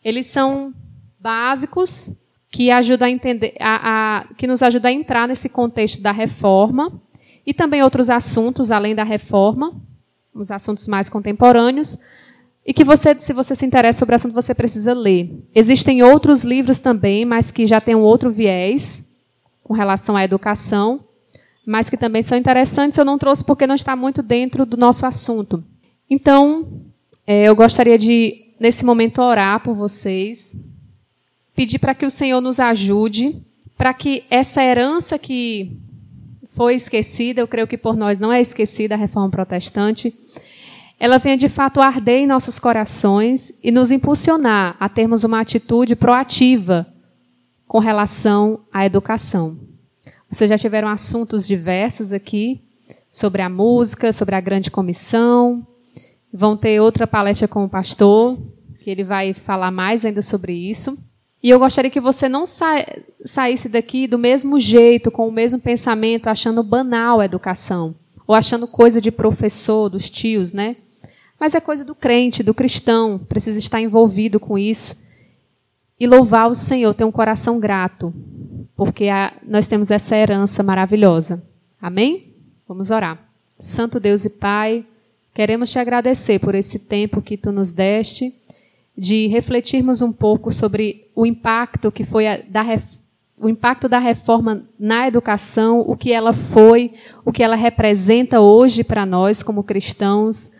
eles são básicos que ajudam a entender, a, a, que nos ajudam a entrar nesse contexto da reforma e também outros assuntos além da reforma, os assuntos mais contemporâneos, e que você, se você se interessa sobre o assunto, você precisa ler. Existem outros livros também, mas que já têm um outro viés com relação à educação, mas que também são interessantes. Eu não trouxe porque não está muito dentro do nosso assunto. Então, é, eu gostaria de, nesse momento, orar por vocês, pedir para que o Senhor nos ajude, para que essa herança que foi esquecida, eu creio que por nós não é esquecida a reforma protestante, ela venha de fato arder em nossos corações e nos impulsionar a termos uma atitude proativa com relação à educação. Vocês já tiveram assuntos diversos aqui sobre a música, sobre a grande comissão. Vão ter outra palestra com o pastor, que ele vai falar mais ainda sobre isso. E eu gostaria que você não sa saísse daqui do mesmo jeito, com o mesmo pensamento, achando banal a educação, ou achando coisa de professor, dos tios, né? Mas é coisa do crente, do cristão, precisa estar envolvido com isso. E louvar o Senhor, ter um coração grato, porque a, nós temos essa herança maravilhosa. Amém? Vamos orar. Santo Deus e Pai, queremos te agradecer por esse tempo que tu nos deste, de refletirmos um pouco sobre o impacto que foi a, da o impacto da reforma na educação, o que ela foi, o que ela representa hoje para nós como cristãos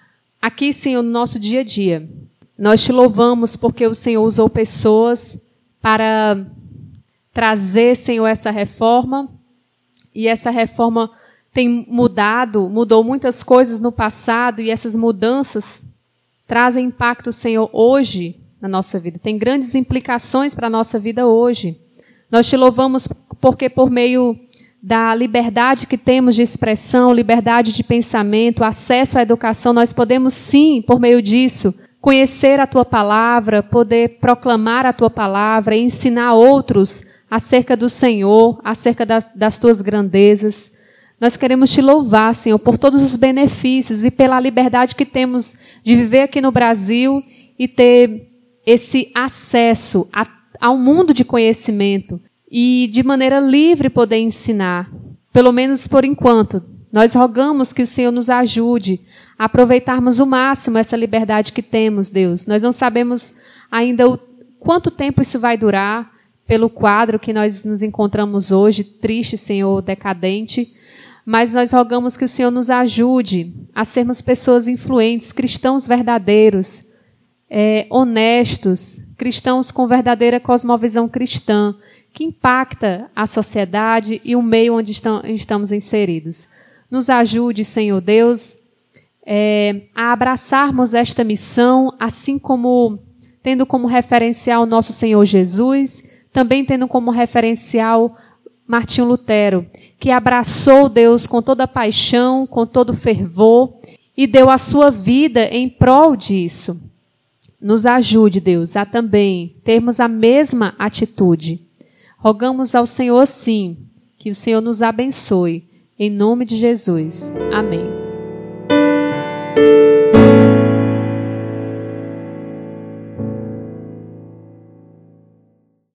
Aqui, Senhor, no nosso dia a dia, nós te louvamos porque o Senhor usou pessoas para trazer, Senhor, essa reforma. E essa reforma tem mudado, mudou muitas coisas no passado e essas mudanças trazem impacto, Senhor, hoje na nossa vida. Tem grandes implicações para a nossa vida hoje. Nós te louvamos porque por meio da liberdade que temos de expressão, liberdade de pensamento, acesso à educação, nós podemos sim, por meio disso, conhecer a tua palavra, poder proclamar a tua palavra e ensinar outros acerca do Senhor, acerca das, das tuas grandezas. Nós queremos te louvar, Senhor, por todos os benefícios e pela liberdade que temos de viver aqui no Brasil e ter esse acesso a, ao mundo de conhecimento e de maneira livre poder ensinar, pelo menos por enquanto. Nós rogamos que o Senhor nos ajude a aproveitarmos o máximo essa liberdade que temos, Deus. Nós não sabemos ainda o quanto tempo isso vai durar, pelo quadro que nós nos encontramos hoje, triste, Senhor, decadente. Mas nós rogamos que o Senhor nos ajude a sermos pessoas influentes, cristãos verdadeiros, é, honestos, cristãos com verdadeira cosmovisão cristã, que impacta a sociedade e o meio onde estamos inseridos. Nos ajude, Senhor Deus, é, a abraçarmos esta missão, assim como tendo como referencial nosso Senhor Jesus, também tendo como referencial Martinho Lutero, que abraçou Deus com toda paixão, com todo fervor e deu a sua vida em prol disso. Nos ajude, Deus, a também termos a mesma atitude Rogamos ao Senhor, sim, que o Senhor nos abençoe. Em nome de Jesus. Amém.